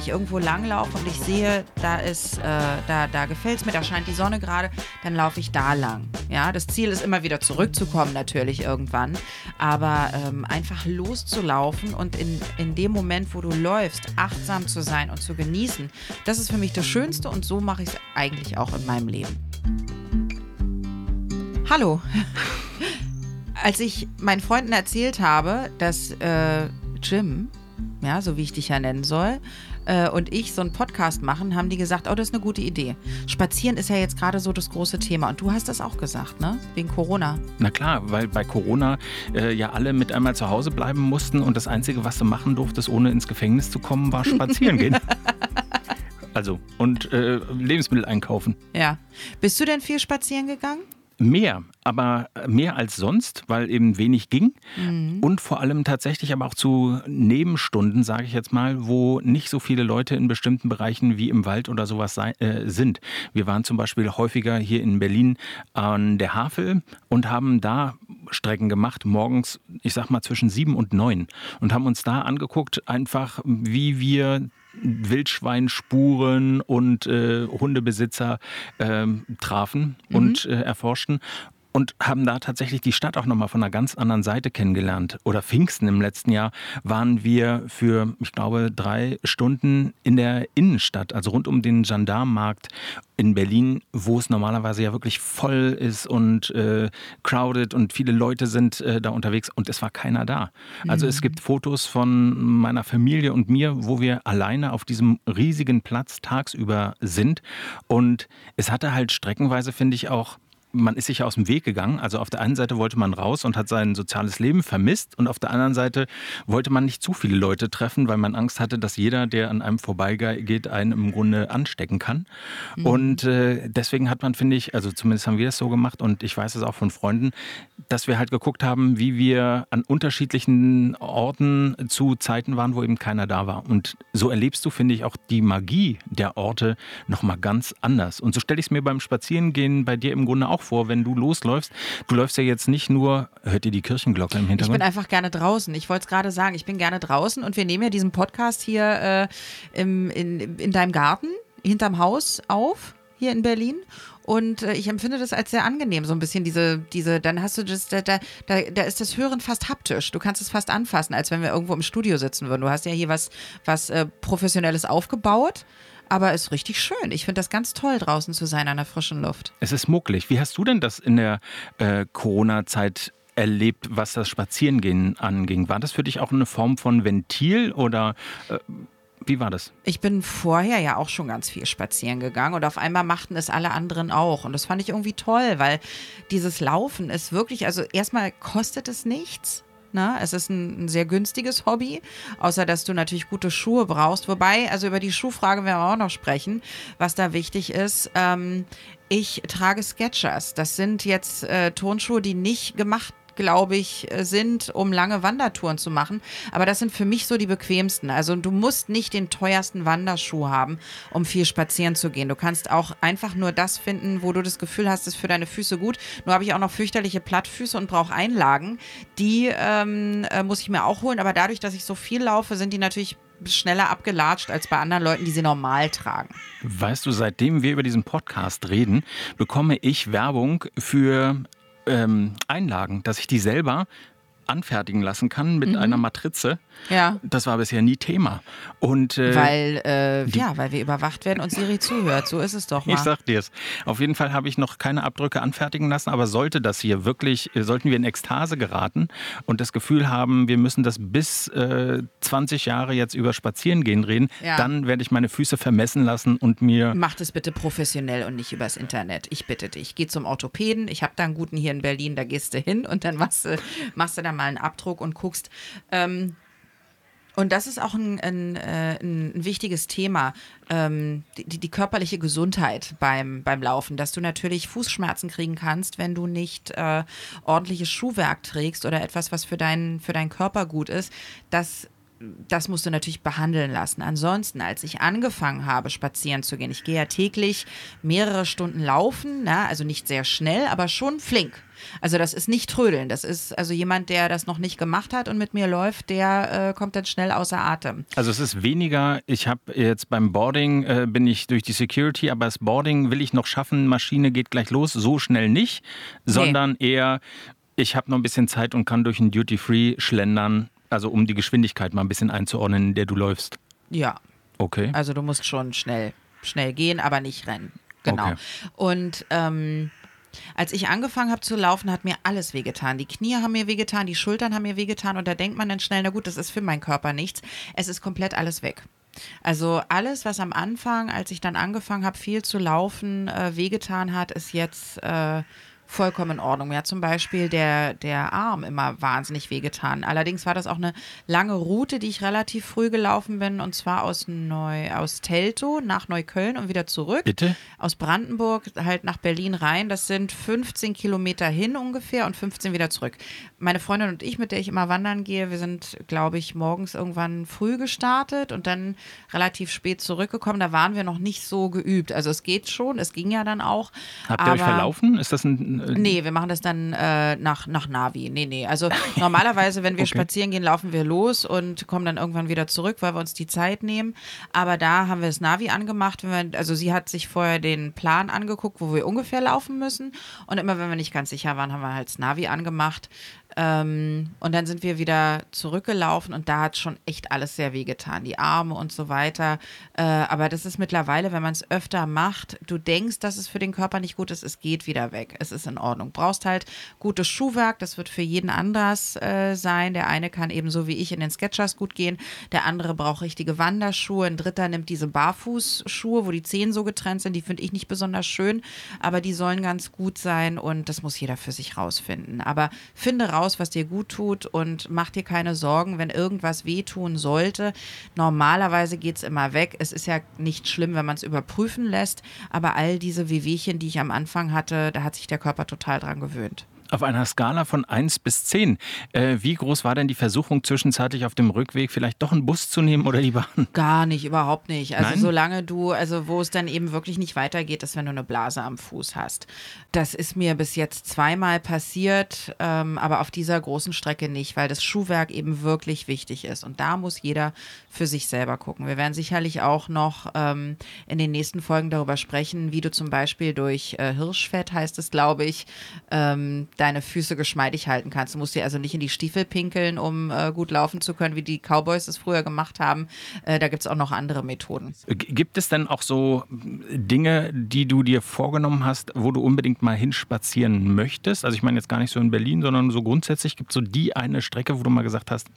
ich irgendwo langlaufe und ich sehe, da ist, äh, da, da gefällt es mir, da scheint die Sonne gerade, dann laufe ich da lang. Ja, das Ziel ist immer wieder zurückzukommen, natürlich irgendwann. Aber ähm, einfach loszulaufen und in, in dem Moment, wo du läufst, achtsam zu sein und zu genießen, das ist für mich das Schönste und so mache ich es eigentlich auch in meinem Leben. Hallo. Als ich meinen Freunden erzählt habe, dass äh, Jim, ja, so wie ich dich ja nennen soll, äh, und ich so einen Podcast machen, haben die gesagt, oh, das ist eine gute Idee. Spazieren ist ja jetzt gerade so das große Thema. Und du hast das auch gesagt, ne? Wegen Corona. Na klar, weil bei Corona äh, ja alle mit einmal zu Hause bleiben mussten und das Einzige, was du machen durftest, ohne ins Gefängnis zu kommen, war spazieren gehen. Also, und äh, Lebensmittel einkaufen. Ja. Bist du denn viel spazieren gegangen? Mehr, aber mehr als sonst, weil eben wenig ging. Mhm. Und vor allem tatsächlich aber auch zu Nebenstunden, sage ich jetzt mal, wo nicht so viele Leute in bestimmten Bereichen wie im Wald oder sowas sei, äh, sind. Wir waren zum Beispiel häufiger hier in Berlin an der Havel und haben da Strecken gemacht, morgens, ich sag mal zwischen sieben und neun. Und haben uns da angeguckt, einfach wie wir Wildschweinspuren und äh, Hundebesitzer äh, trafen mhm. und erforschten und haben da tatsächlich die Stadt auch nochmal von einer ganz anderen Seite kennengelernt. Oder Pfingsten im letzten Jahr waren wir für, ich glaube, drei Stunden in der Innenstadt, also rund um den Gendarmenmarkt in Berlin, wo es normalerweise ja wirklich voll ist und äh, crowded und viele Leute sind äh, da unterwegs und es war keiner da. Also mhm. es gibt Fotos von meiner Familie und mir, wo wir alleine auf diesem riesigen Platz tagsüber sind und es hatte halt streckenweise, finde ich, auch man ist sich aus dem Weg gegangen. Also auf der einen Seite wollte man raus und hat sein soziales Leben vermisst und auf der anderen Seite wollte man nicht zu viele Leute treffen, weil man Angst hatte, dass jeder, der an einem vorbeigeht, einen im Grunde anstecken kann. Mhm. Und äh, deswegen hat man, finde ich, also zumindest haben wir das so gemacht und ich weiß es auch von Freunden, dass wir halt geguckt haben, wie wir an unterschiedlichen Orten zu Zeiten waren, wo eben keiner da war. Und so erlebst du, finde ich, auch die Magie der Orte nochmal ganz anders. Und so stelle ich es mir beim Spazierengehen bei dir im Grunde auch auch vor, wenn du losläufst. Du läufst ja jetzt nicht nur, hört ihr die Kirchenglocke im Hintergrund? Ich bin einfach gerne draußen. Ich wollte es gerade sagen, ich bin gerne draußen und wir nehmen ja diesen Podcast hier äh, im, in, in deinem Garten, hinterm Haus auf, hier in Berlin. Und äh, ich empfinde das als sehr angenehm, so ein bisschen diese, diese, dann hast du das, da, da, da ist das Hören fast haptisch. Du kannst es fast anfassen, als wenn wir irgendwo im Studio sitzen würden. Du hast ja hier was, was äh, Professionelles aufgebaut aber ist richtig schön. Ich finde das ganz toll, draußen zu sein an der frischen Luft. Es ist mucklig. Wie hast du denn das in der äh, Corona-Zeit erlebt, was das Spazierengehen anging? War das für dich auch eine Form von Ventil oder äh, wie war das? Ich bin vorher ja auch schon ganz viel spazieren gegangen und auf einmal machten es alle anderen auch. Und das fand ich irgendwie toll, weil dieses Laufen ist wirklich, also erstmal kostet es nichts. Na, es ist ein, ein, sehr günstiges Hobby, außer dass du natürlich gute Schuhe brauchst. Wobei, also über die Schuhfrage werden wir auch noch sprechen, was da wichtig ist. Ähm, ich trage Sketchers. Das sind jetzt äh, Turnschuhe, die nicht gemacht glaube ich, äh, sind, um lange Wandertouren zu machen. Aber das sind für mich so die bequemsten. Also du musst nicht den teuersten Wanderschuh haben, um viel spazieren zu gehen. Du kannst auch einfach nur das finden, wo du das Gefühl hast, ist für deine Füße gut. Nur habe ich auch noch fürchterliche Plattfüße und brauche Einlagen. Die ähm, äh, muss ich mir auch holen. Aber dadurch, dass ich so viel laufe, sind die natürlich schneller abgelatscht als bei anderen Leuten, die sie normal tragen. Weißt du, seitdem wir über diesen Podcast reden, bekomme ich Werbung für ähm, Einlagen, dass ich die selber anfertigen lassen kann mit mhm. einer Matrize. Ja. Das war bisher nie Thema. Und, äh, weil, äh, ja, weil wir überwacht werden und Siri zuhört. So ist es doch mal. Ich sag dir es. Auf jeden Fall habe ich noch keine Abdrücke anfertigen lassen, aber sollte das hier wirklich, äh, sollten wir in Ekstase geraten und das Gefühl haben, wir müssen das bis äh, 20 Jahre jetzt über Spazierengehen reden, ja. dann werde ich meine Füße vermessen lassen und mir. Mach das bitte professionell und nicht übers Internet. Ich bitte dich. Geh zum Orthopäden. Ich habe da einen guten hier in Berlin, da gehst du hin und dann machst du, machst du da mal einen Abdruck und guckst. Ähm, und das ist auch ein, ein, äh, ein wichtiges Thema, ähm, die, die, körperliche Gesundheit beim, beim Laufen, dass du natürlich Fußschmerzen kriegen kannst, wenn du nicht äh, ordentliches Schuhwerk trägst oder etwas, was für, dein, für deinen Körper gut ist. Das das musst du natürlich behandeln lassen. Ansonsten, als ich angefangen habe, spazieren zu gehen, ich gehe ja täglich mehrere Stunden laufen, na, also nicht sehr schnell, aber schon flink. Also das ist nicht trödeln. Das ist also jemand, der das noch nicht gemacht hat und mit mir läuft, der äh, kommt dann schnell außer Atem. Also es ist weniger, ich habe jetzt beim Boarding, äh, bin ich durch die Security, aber das Boarding will ich noch schaffen, Maschine geht gleich los, so schnell nicht, sondern nee. eher, ich habe noch ein bisschen Zeit und kann durch ein Duty-Free schlendern, also um die Geschwindigkeit mal ein bisschen einzuordnen, in der du läufst. Ja. Okay. Also du musst schon schnell, schnell gehen, aber nicht rennen. Genau. Okay. Und ähm, als ich angefangen habe zu laufen, hat mir alles wehgetan. Die Knie haben mir wehgetan, die Schultern haben mir wehgetan und da denkt man dann schnell, na gut, das ist für meinen Körper nichts. Es ist komplett alles weg. Also alles, was am Anfang, als ich dann angefangen habe, viel zu laufen, äh, wehgetan hat, ist jetzt äh, vollkommen in Ordnung. Mir hat zum Beispiel der, der Arm immer wahnsinnig wehgetan. Allerdings war das auch eine lange Route, die ich relativ früh gelaufen bin, und zwar aus Neu, aus Teltow nach Neukölln und wieder zurück. Bitte? Aus Brandenburg halt nach Berlin rein. Das sind 15 Kilometer hin ungefähr und 15 wieder zurück. Meine Freundin und ich, mit der ich immer wandern gehe, wir sind, glaube ich, morgens irgendwann früh gestartet und dann relativ spät zurückgekommen. Da waren wir noch nicht so geübt. Also es geht schon, es ging ja dann auch. Habt ihr euch verlaufen? Ist das ein äh, nee, wir machen das dann äh, nach, nach Navi. Nee, nee. Also normalerweise, wenn wir okay. spazieren gehen, laufen wir los und kommen dann irgendwann wieder zurück, weil wir uns die Zeit nehmen. Aber da haben wir das Navi angemacht. Wir, also sie hat sich vorher den Plan angeguckt, wo wir ungefähr laufen müssen. Und immer wenn wir nicht ganz sicher waren, haben wir halt das Navi angemacht. Ähm, und dann sind wir wieder zurückgelaufen und da hat schon echt alles sehr weh getan, die Arme und so weiter. Äh, aber das ist mittlerweile, wenn man es öfter macht, du denkst, dass es für den Körper nicht gut ist, es geht wieder weg. Es ist in Ordnung. Brauchst halt gutes Schuhwerk, das wird für jeden anders äh, sein. Der eine kann eben so wie ich in den Sketchers gut gehen, der andere braucht richtige Wanderschuhe, ein dritter nimmt diese Barfußschuhe, wo die Zehen so getrennt sind, die finde ich nicht besonders schön, aber die sollen ganz gut sein und das muss jeder für sich rausfinden. Aber finde raus, was dir gut tut und mach dir keine Sorgen, wenn irgendwas wehtun sollte. Normalerweise geht es immer weg. Es ist ja nicht schlimm, wenn man es überprüfen lässt, aber all diese Wehwehchen, die ich am Anfang hatte, da hat sich der Körper total dran gewöhnt. Auf einer Skala von 1 bis 10, äh, wie groß war denn die Versuchung, zwischenzeitlich auf dem Rückweg vielleicht doch einen Bus zu nehmen oder die Bahn? Gar nicht, überhaupt nicht. Also Nein? solange du, also wo es dann eben wirklich nicht weitergeht, ist, wenn du eine Blase am Fuß hast. Das ist mir bis jetzt zweimal passiert, ähm, aber auf dieser großen Strecke nicht, weil das Schuhwerk eben wirklich wichtig ist. Und da muss jeder für sich selber gucken. Wir werden sicherlich auch noch ähm, in den nächsten Folgen darüber sprechen, wie du zum Beispiel durch äh, Hirschfett, heißt es, glaube ich, ähm, deine Füße geschmeidig halten kannst. Du musst dir also nicht in die Stiefel pinkeln, um äh, gut laufen zu können, wie die Cowboys es früher gemacht haben. Äh, da gibt es auch noch andere Methoden. Gibt es denn auch so Dinge, die du dir vorgenommen hast, wo du unbedingt mal hinspazieren möchtest? Also ich meine jetzt gar nicht so in Berlin, sondern so grundsätzlich gibt es so die eine Strecke, wo du mal gesagt hast,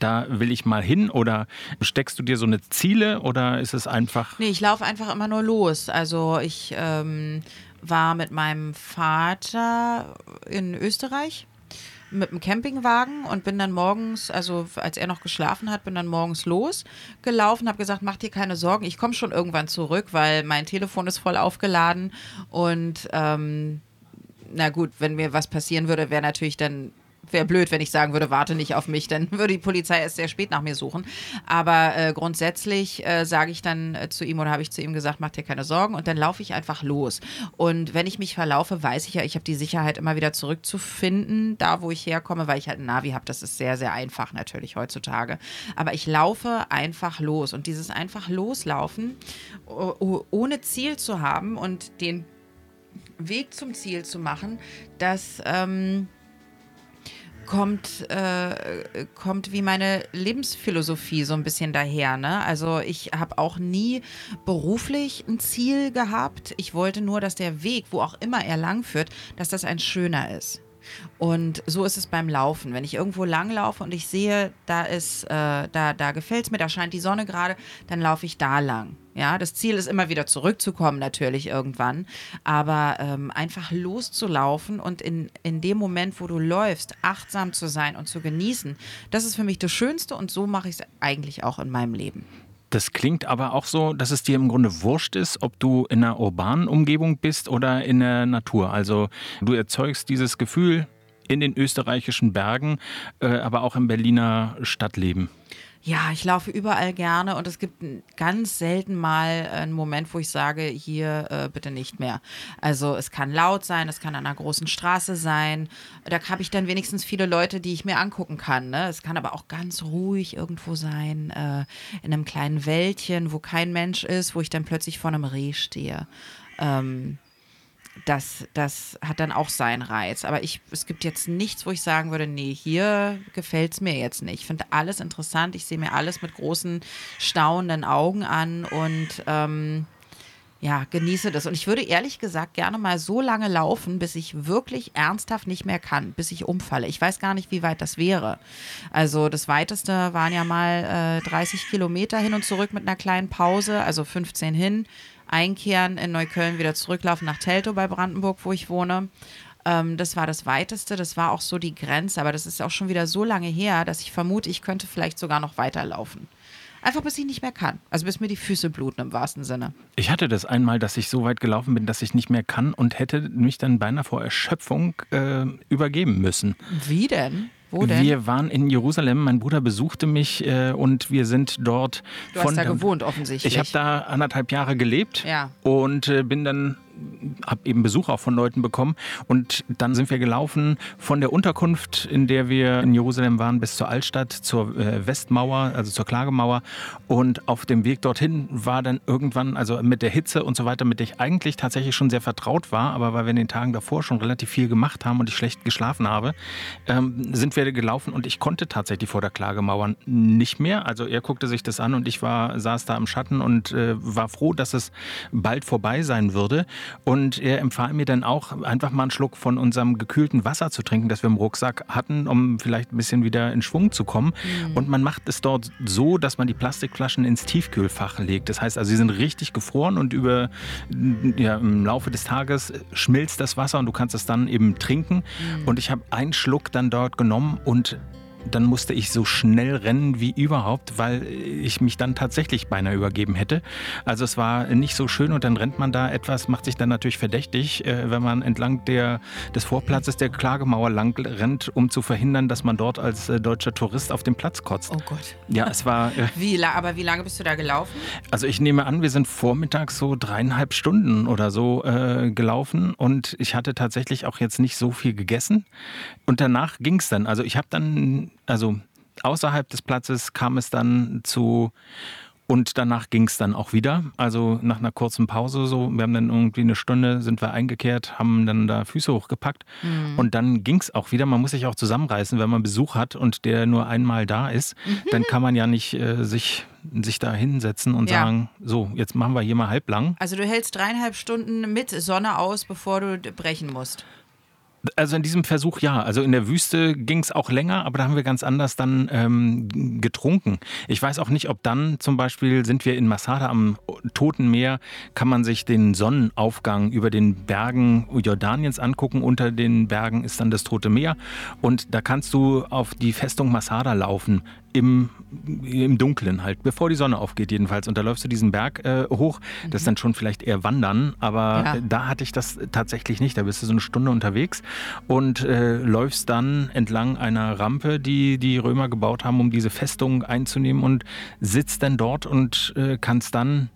da will ich mal hin oder steckst du dir so eine Ziele oder ist es einfach? Nee, ich laufe einfach immer nur los. Also ich ähm, war mit meinem Vater in Österreich mit dem Campingwagen und bin dann morgens, also als er noch geschlafen hat, bin dann morgens losgelaufen, habe gesagt, mach dir keine Sorgen, ich komme schon irgendwann zurück, weil mein Telefon ist voll aufgeladen. Und ähm, na gut, wenn mir was passieren würde, wäre natürlich dann wäre blöd, wenn ich sagen würde, warte nicht auf mich, dann würde die Polizei erst sehr spät nach mir suchen. Aber äh, grundsätzlich äh, sage ich dann äh, zu ihm oder habe ich zu ihm gesagt, mach dir keine Sorgen und dann laufe ich einfach los. Und wenn ich mich verlaufe, weiß ich ja, ich habe die Sicherheit immer wieder zurückzufinden, da wo ich herkomme, weil ich halt ein Navi habe. Das ist sehr, sehr einfach natürlich heutzutage. Aber ich laufe einfach los und dieses einfach loslaufen, ohne Ziel zu haben und den Weg zum Ziel zu machen, das ähm, kommt, äh, kommt wie meine Lebensphilosophie so ein bisschen daher. Ne? Also ich habe auch nie beruflich ein Ziel gehabt. Ich wollte nur, dass der Weg, wo auch immer er lang führt, dass das ein schöner ist. Und so ist es beim Laufen. Wenn ich irgendwo lang laufe und ich sehe, da ist, äh, da, da gefällt es mir, da scheint die Sonne gerade, dann laufe ich da lang. Ja, das Ziel ist immer wieder zurückzukommen, natürlich irgendwann. Aber ähm, einfach loszulaufen und in, in dem Moment, wo du läufst, achtsam zu sein und zu genießen, das ist für mich das Schönste und so mache ich es eigentlich auch in meinem Leben. Das klingt aber auch so, dass es dir im Grunde wurscht ist, ob du in einer urbanen Umgebung bist oder in der Natur. Also du erzeugst dieses Gefühl in den österreichischen Bergen, äh, aber auch im Berliner Stadtleben. Ja, ich laufe überall gerne und es gibt ganz selten mal einen Moment, wo ich sage, hier äh, bitte nicht mehr. Also es kann laut sein, es kann an einer großen Straße sein. Da habe ich dann wenigstens viele Leute, die ich mir angucken kann. Ne? Es kann aber auch ganz ruhig irgendwo sein, äh, in einem kleinen Wäldchen, wo kein Mensch ist, wo ich dann plötzlich vor einem Reh stehe. Ähm, das, das hat dann auch seinen Reiz. Aber ich, es gibt jetzt nichts, wo ich sagen würde, nee, hier gefällt es mir jetzt nicht. Ich finde alles interessant. Ich sehe mir alles mit großen, staunenden Augen an und ähm, ja, genieße das. Und ich würde ehrlich gesagt gerne mal so lange laufen, bis ich wirklich ernsthaft nicht mehr kann, bis ich umfalle. Ich weiß gar nicht, wie weit das wäre. Also das weiteste waren ja mal äh, 30 Kilometer hin und zurück mit einer kleinen Pause, also 15 hin, einkehren in Neukölln, wieder zurücklaufen nach Teltow bei Brandenburg, wo ich wohne. Ähm, das war das weiteste, das war auch so die Grenze, aber das ist auch schon wieder so lange her, dass ich vermute, ich könnte vielleicht sogar noch weiterlaufen. Einfach bis ich nicht mehr kann. Also bis mir die Füße bluten im wahrsten Sinne. Ich hatte das einmal, dass ich so weit gelaufen bin, dass ich nicht mehr kann und hätte mich dann beinahe vor Erschöpfung äh, übergeben müssen. Wie denn? Wo denn? Wir waren in Jerusalem, mein Bruder besuchte mich äh, und wir sind dort. Du hast da gewohnt offensichtlich. Ich habe da anderthalb Jahre gelebt ja. und äh, bin dann habe eben Besuch auch von Leuten bekommen. Und dann sind wir gelaufen von der Unterkunft, in der wir in Jerusalem waren, bis zur Altstadt, zur äh, Westmauer, also zur Klagemauer. Und auf dem Weg dorthin war dann irgendwann, also mit der Hitze und so weiter, mit der ich eigentlich tatsächlich schon sehr vertraut war, aber weil wir in den Tagen davor schon relativ viel gemacht haben und ich schlecht geschlafen habe, ähm, sind wir gelaufen und ich konnte tatsächlich vor der Klagemauer nicht mehr. Also er guckte sich das an und ich war, saß da im Schatten und äh, war froh, dass es bald vorbei sein würde. Und er empfahl mir dann auch, einfach mal einen Schluck von unserem gekühlten Wasser zu trinken, das wir im Rucksack hatten, um vielleicht ein bisschen wieder in Schwung zu kommen. Mhm. Und man macht es dort so, dass man die Plastikflaschen ins Tiefkühlfach legt. Das heißt also, sie sind richtig gefroren und über, ja, im Laufe des Tages schmilzt das Wasser und du kannst es dann eben trinken. Mhm. Und ich habe einen Schluck dann dort genommen und dann musste ich so schnell rennen wie überhaupt, weil ich mich dann tatsächlich beinahe übergeben hätte. Also es war nicht so schön und dann rennt man da etwas, macht sich dann natürlich verdächtig, äh, wenn man entlang der, des Vorplatzes der Klagemauer lang rennt, um zu verhindern, dass man dort als äh, deutscher Tourist auf den Platz kotzt. Oh Gott. Ja, es war. Äh, wie, aber wie lange bist du da gelaufen? Also ich nehme an, wir sind vormittags so dreieinhalb Stunden oder so äh, gelaufen und ich hatte tatsächlich auch jetzt nicht so viel gegessen. Und danach ging es dann. Also ich habe dann also außerhalb des Platzes kam es dann zu und danach ging es dann auch wieder. Also nach einer kurzen Pause so. Wir haben dann irgendwie eine Stunde, sind wir eingekehrt, haben dann da Füße hochgepackt. Mhm. Und dann ging es auch wieder. Man muss sich auch zusammenreißen, wenn man Besuch hat und der nur einmal da ist. Mhm. Dann kann man ja nicht äh, sich, sich da hinsetzen und ja. sagen, so, jetzt machen wir hier mal halblang. Also du hältst dreieinhalb Stunden mit Sonne aus, bevor du brechen musst. Also in diesem Versuch ja. Also in der Wüste ging es auch länger, aber da haben wir ganz anders dann ähm, getrunken. Ich weiß auch nicht, ob dann zum Beispiel sind wir in Masada am Toten Meer, kann man sich den Sonnenaufgang über den Bergen Jordaniens angucken. Unter den Bergen ist dann das Tote Meer und da kannst du auf die Festung Masada laufen im, im Dunkeln halt, bevor die Sonne aufgeht jedenfalls. Und da läufst du diesen Berg äh, hoch. Das ist dann schon vielleicht eher Wandern, aber ja. da hatte ich das tatsächlich nicht. Da bist du so eine Stunde unterwegs und äh, läufst dann entlang einer Rampe, die die Römer gebaut haben, um diese Festung einzunehmen und sitzt dann dort und äh, kannst dann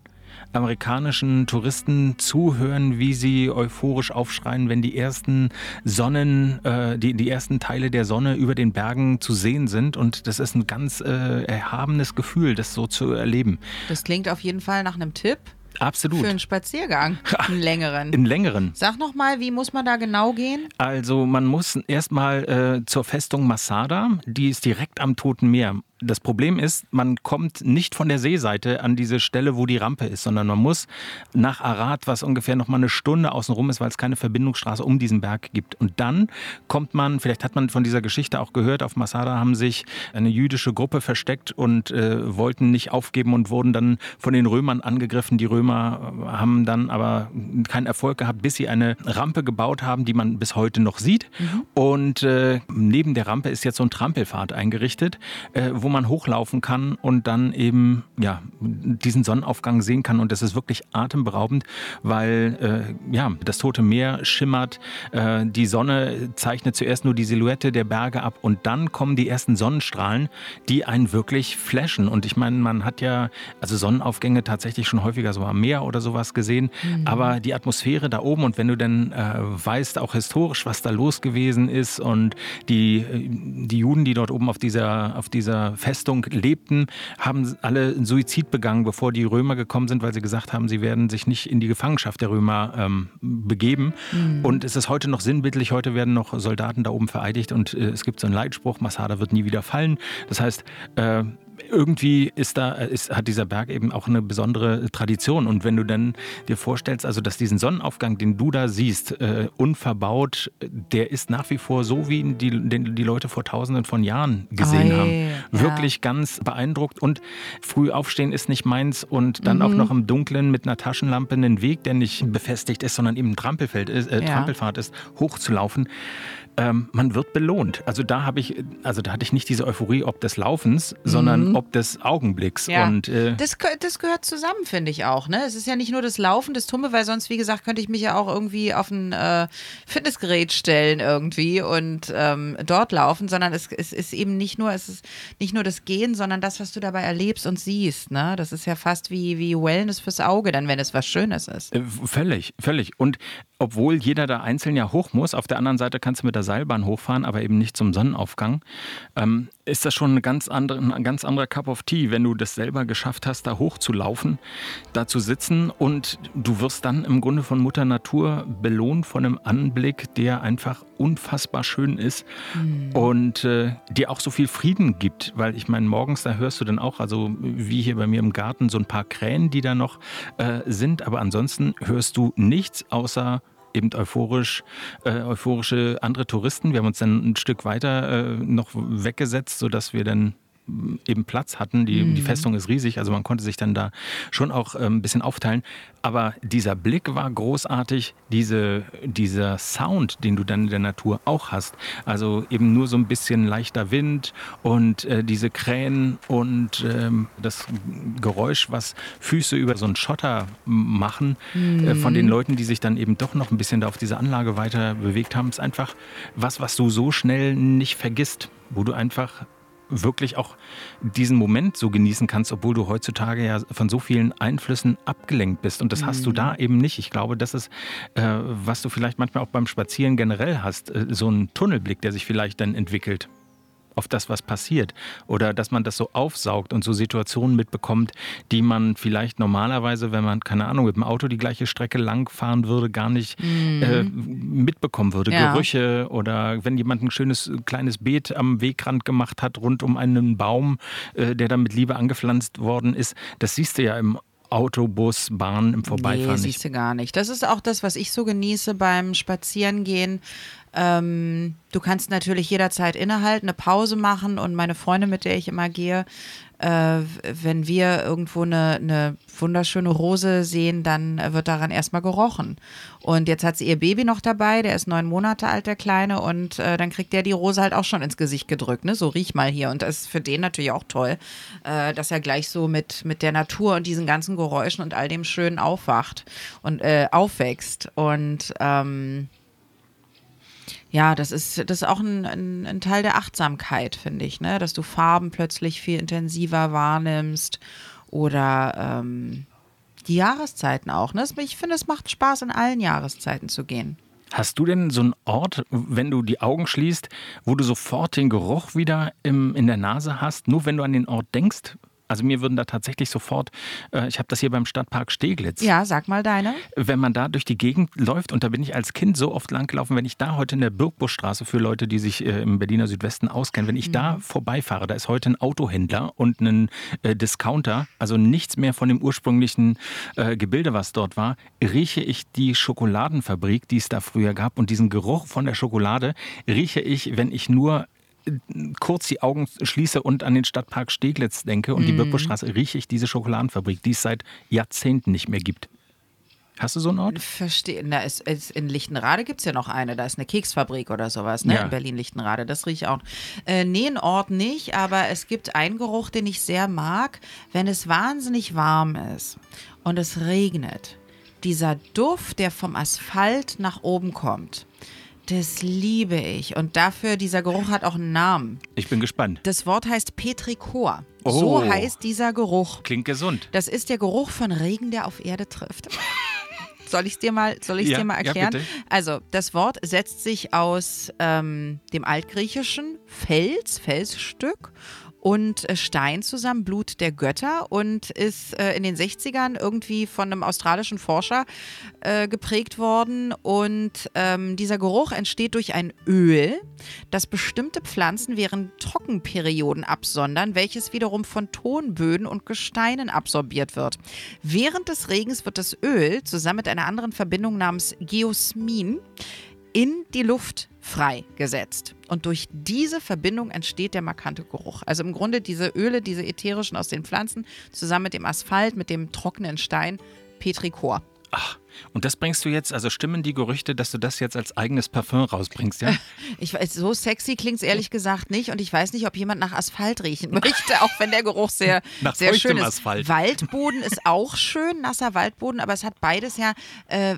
amerikanischen Touristen zuhören, wie sie euphorisch aufschreien, wenn die ersten Sonnen, äh, die, die ersten Teile der Sonne über den Bergen zu sehen sind. Und das ist ein ganz äh, erhabenes Gefühl, das so zu erleben. Das klingt auf jeden Fall nach einem Tipp. Absolut. Für einen Spaziergang, einen längeren. Einen längeren. Sag noch mal, wie muss man da genau gehen? Also man muss erstmal äh, zur Festung Masada, die ist direkt am Toten Meer. Das Problem ist, man kommt nicht von der Seeseite an diese Stelle, wo die Rampe ist, sondern man muss nach Arad, was ungefähr noch mal eine Stunde außenrum ist, weil es keine Verbindungsstraße um diesen Berg gibt. Und dann kommt man, vielleicht hat man von dieser Geschichte auch gehört, auf Masada haben sich eine jüdische Gruppe versteckt und äh, wollten nicht aufgeben und wurden dann von den Römern angegriffen. Die Römer äh, haben dann aber keinen Erfolg gehabt, bis sie eine Rampe gebaut haben, die man bis heute noch sieht. Mhm. Und äh, neben der Rampe ist jetzt so ein Trampelpfad eingerichtet, äh, wo man hochlaufen kann und dann eben ja diesen Sonnenaufgang sehen kann. Und das ist wirklich atemberaubend, weil äh, ja das Tote Meer schimmert, äh, die Sonne zeichnet zuerst nur die Silhouette der Berge ab und dann kommen die ersten Sonnenstrahlen, die einen wirklich flashen. Und ich meine, man hat ja also Sonnenaufgänge tatsächlich schon häufiger so am Meer oder sowas gesehen, mhm. aber die Atmosphäre da oben und wenn du dann äh, weißt auch historisch, was da los gewesen ist und die, äh, die Juden, die dort oben auf dieser, auf dieser Festung lebten, haben alle Suizid begangen, bevor die Römer gekommen sind, weil sie gesagt haben, sie werden sich nicht in die Gefangenschaft der Römer ähm, begeben. Mhm. Und es ist heute noch sinnbildlich, heute werden noch Soldaten da oben vereidigt und äh, es gibt so einen Leitspruch, Masada wird nie wieder fallen. Das heißt, äh, irgendwie ist da, ist, hat dieser Berg eben auch eine besondere Tradition. Und wenn du dann dir vorstellst, also dass diesen Sonnenaufgang, den du da siehst, äh, unverbaut, der ist nach wie vor so, wie die, den, die Leute vor tausenden von Jahren gesehen Oi, haben. Wirklich ja. ganz beeindruckt. Und früh aufstehen ist nicht meins und dann mhm. auch noch im Dunkeln mit einer Taschenlampe einen Weg, der nicht befestigt ist, sondern eben ein Trampelfeld ist, äh, ja. Trampelfahrt ist, hochzulaufen ähm, man wird belohnt. Also da habe ich, also da hatte ich nicht diese Euphorie ob des Laufens, sondern mhm. ob des Augenblicks. Ja. Und, äh, das, das gehört zusammen, finde ich auch. Ne? Es ist ja nicht nur das Laufen, das Tumme, weil sonst, wie gesagt, könnte ich mich ja auch irgendwie auf ein äh, Fitnessgerät stellen irgendwie und ähm, dort laufen, sondern es, es ist eben nicht nur, es ist nicht nur das Gehen, sondern das, was du dabei erlebst und siehst. Ne? Das ist ja fast wie, wie Wellness fürs Auge, dann wenn es was Schönes ist. Äh, völlig, völlig. Und obwohl jeder da einzeln ja hoch muss, auf der anderen Seite kannst du mit der Seilbahn hochfahren, aber eben nicht zum Sonnenaufgang, ähm, ist das schon eine ganz andere, ein ganz anderer Cup of Tea, wenn du das selber geschafft hast, da hochzulaufen, da zu sitzen und du wirst dann im Grunde von Mutter Natur belohnt von einem Anblick, der einfach unfassbar schön ist mhm. und äh, dir auch so viel Frieden gibt, weil ich meine, morgens, da hörst du dann auch, also wie hier bei mir im Garten, so ein paar Krähen, die da noch äh, sind, aber ansonsten hörst du nichts außer eben euphorisch, äh, euphorische andere Touristen. Wir haben uns dann ein Stück weiter äh, noch weggesetzt, sodass wir dann eben Platz hatten. Die, mhm. die Festung ist riesig, also man konnte sich dann da schon auch äh, ein bisschen aufteilen. Aber dieser Blick war großartig, diese, dieser Sound, den du dann in der Natur auch hast. Also eben nur so ein bisschen leichter Wind und äh, diese Krähen und ähm, das Geräusch, was Füße über so einen Schotter machen, mhm. äh, von den mhm. Leuten, die sich dann eben doch noch ein bisschen da auf diese Anlage weiter bewegt haben, ist einfach was, was du so schnell nicht vergisst, wo du einfach wirklich auch diesen Moment so genießen kannst, obwohl du heutzutage ja von so vielen Einflüssen abgelenkt bist. Und das mhm. hast du da mhm. eben nicht. Ich glaube, das ist, äh, was du vielleicht manchmal auch beim Spazieren generell hast, äh, so ein Tunnelblick, der sich vielleicht dann entwickelt auf das, was passiert. Oder dass man das so aufsaugt und so Situationen mitbekommt, die man vielleicht normalerweise, wenn man, keine Ahnung, mit dem Auto die gleiche Strecke lang fahren würde, gar nicht mhm. äh, mitbekommen würde. Ja. Gerüche oder wenn jemand ein schönes kleines Beet am Wegrand gemacht hat, rund um einen Baum, äh, der dann mit Liebe angepflanzt worden ist, das siehst du ja im Auto, Bus, Bahn im Vorbeifahren nee, siehst du gar nicht. Das ist auch das, was ich so genieße beim Spazierengehen. Ähm, du kannst natürlich jederzeit innehalten, eine Pause machen und meine Freundin, mit der ich immer gehe, äh, wenn wir irgendwo eine, eine, wunderschöne Rose sehen, dann wird daran erstmal gerochen. Und jetzt hat sie ihr Baby noch dabei, der ist neun Monate alt, der Kleine, und äh, dann kriegt der die Rose halt auch schon ins Gesicht gedrückt, ne? So riech mal hier. Und das ist für den natürlich auch toll, äh, dass er gleich so mit, mit der Natur und diesen ganzen Geräuschen und all dem Schönen aufwacht und äh, aufwächst. Und ähm, ja, das ist, das ist auch ein, ein, ein Teil der Achtsamkeit, finde ich, ne? dass du Farben plötzlich viel intensiver wahrnimmst oder ähm, die Jahreszeiten auch. Ne? Ich finde, es macht Spaß, in allen Jahreszeiten zu gehen. Hast du denn so einen Ort, wenn du die Augen schließt, wo du sofort den Geruch wieder im, in der Nase hast, nur wenn du an den Ort denkst? Also mir würden da tatsächlich sofort, äh, ich habe das hier beim Stadtpark Steglitz. Ja, sag mal deine. Wenn man da durch die Gegend läuft, und da bin ich als Kind so oft langgelaufen, wenn ich da heute in der Birkbuschstraße für Leute, die sich äh, im Berliner Südwesten auskennen, wenn ich mhm. da vorbeifahre, da ist heute ein Autohändler und ein äh, Discounter, also nichts mehr von dem ursprünglichen äh, Gebilde, was dort war, rieche ich die Schokoladenfabrik, die es da früher gab und diesen Geruch von der Schokolade rieche ich, wenn ich nur kurz die Augen schließe und an den Stadtpark Steglitz denke und mm. die mhm. Birkbuschstraße, rieche ich diese Schokoladenfabrik, die es seit Jahrzehnten nicht mehr gibt. Hast du so einen Ort? Verstehe. Na, es, es, in Lichtenrade gibt es ja noch eine. Da ist eine Keksfabrik oder sowas, ne? Ja. In Berlin-Lichtenrade. Das rieche ich auch. Äh, nee, einen Ort nicht, aber es gibt einen Geruch, den ich sehr mag, wenn es wahnsinnig warm ist und es regnet. Dieser Duft, der vom Asphalt nach oben kommt. Das liebe ich. Und dafür, dieser Geruch hat auch einen Namen. Ich bin gespannt. Das Wort heißt Petrichor. Oh. So heißt dieser Geruch. Klingt gesund. Das ist der Geruch von Regen, der auf Erde trifft. Soll ich es dir mal, soll Ja, dir mal ja, erklären? bitte. also, das Wort setzt sich aus ähm, dem Altgriechischen Fels, Felsstück und äh, Stein zusammen, Blut der Götter und ist äh, in den 60ern irgendwie von einem australischen Forscher äh, geprägt worden. Und ähm, dieser Geruch entsteht durch ein Öl, das bestimmte Pflanzen während Trockenperioden absondern, welches wiederum von Tonböden und Gesteinen absorbiert wird. Während des Regens wird das Öl zusammen mit einer anderen Verbindung namens Geosmin in die Luft freigesetzt. Und durch diese Verbindung entsteht der markante Geruch. Also im Grunde diese Öle, diese ätherischen aus den Pflanzen, zusammen mit dem Asphalt, mit dem trockenen Stein, Petrichor. Ach, und das bringst du jetzt, also stimmen die Gerüchte, dass du das jetzt als eigenes Parfum rausbringst, ja? Ich weiß, so sexy klingt es ehrlich gesagt nicht und ich weiß nicht, ob jemand nach Asphalt riechen möchte, auch wenn der Geruch sehr, Nach sehr schön ist. Asphalt. Waldboden ist auch schön, nasser Waldboden, aber es hat beides ja äh,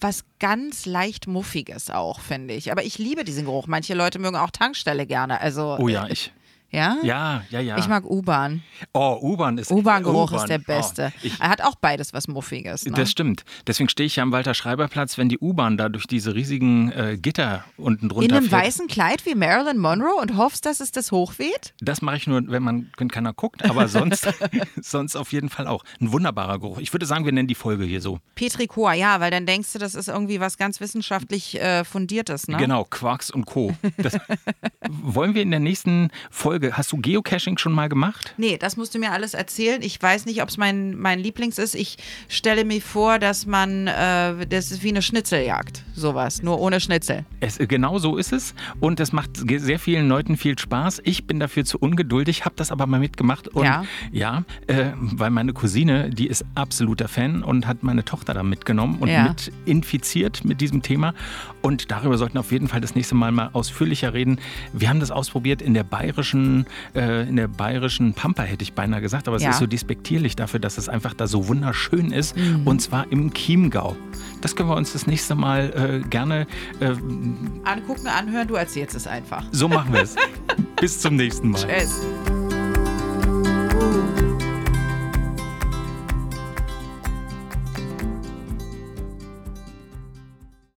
was ganz leicht Muffiges auch, finde ich. Aber ich liebe diesen Geruch. Manche Leute mögen auch Tankstelle gerne. Also, Oh ja, ich. Ja? Ja, ja, ja. Ich mag U-Bahn. Oh, U-Bahn ist. U-Bahn-Geruch U-Bahn. ist der beste. Oh, er hat auch beides was Muffiges. Ne? Das stimmt. Deswegen stehe ich ja am Walter-Schreiber-Platz, wenn die U-Bahn da durch diese riesigen äh, Gitter unten drunter In einem fährt. weißen Kleid wie Marilyn Monroe und hoffst, dass es das hochweht? Das mache ich nur, wenn man wenn keiner guckt, aber sonst, sonst auf jeden Fall auch. Ein wunderbarer Geruch. Ich würde sagen, wir nennen die Folge hier so. Petrichor, ja, weil dann denkst du, das ist irgendwie was ganz wissenschaftlich äh, fundiertes, ne? Genau, Quarks und Co. Das, wollen wir in der nächsten Folge, hast du Geocaching schon mal gemacht? Nee, das musst du mir alles erzählen. Ich weiß nicht, ob es mein, mein Lieblings ist. Ich stelle mir vor, dass man, äh, das ist wie eine Schnitzeljagd, sowas, nur ohne Schnitzel. Es, genau so ist es und es macht sehr vielen Leuten viel Spaß. Ich bin dafür zu ungeduldig, habe das aber mal mitgemacht. Und Ja. ja äh, weil meine Cousine, die ist absoluter Fan und hat meine Tochter da mitgenommen und Ja. mit infiziert mit diesem Thema. Und darüber sollten wir auf jeden Fall das nächste Mal mal ausführlicher reden. Wir haben das ausprobiert in der bayerischen, äh, in der bayerischen Pampa, hätte ich beinahe gesagt, aber es Ja. ist so despektierlich dafür, dass es einfach da so wunderschön ist. Mhm. Und zwar im Chiemgau. Das können wir uns das nächste Mal äh, gerne äh, Angucken, anhören, du erzählst es einfach. so machen wir es. Bis zum nächsten Mal. Tschüss.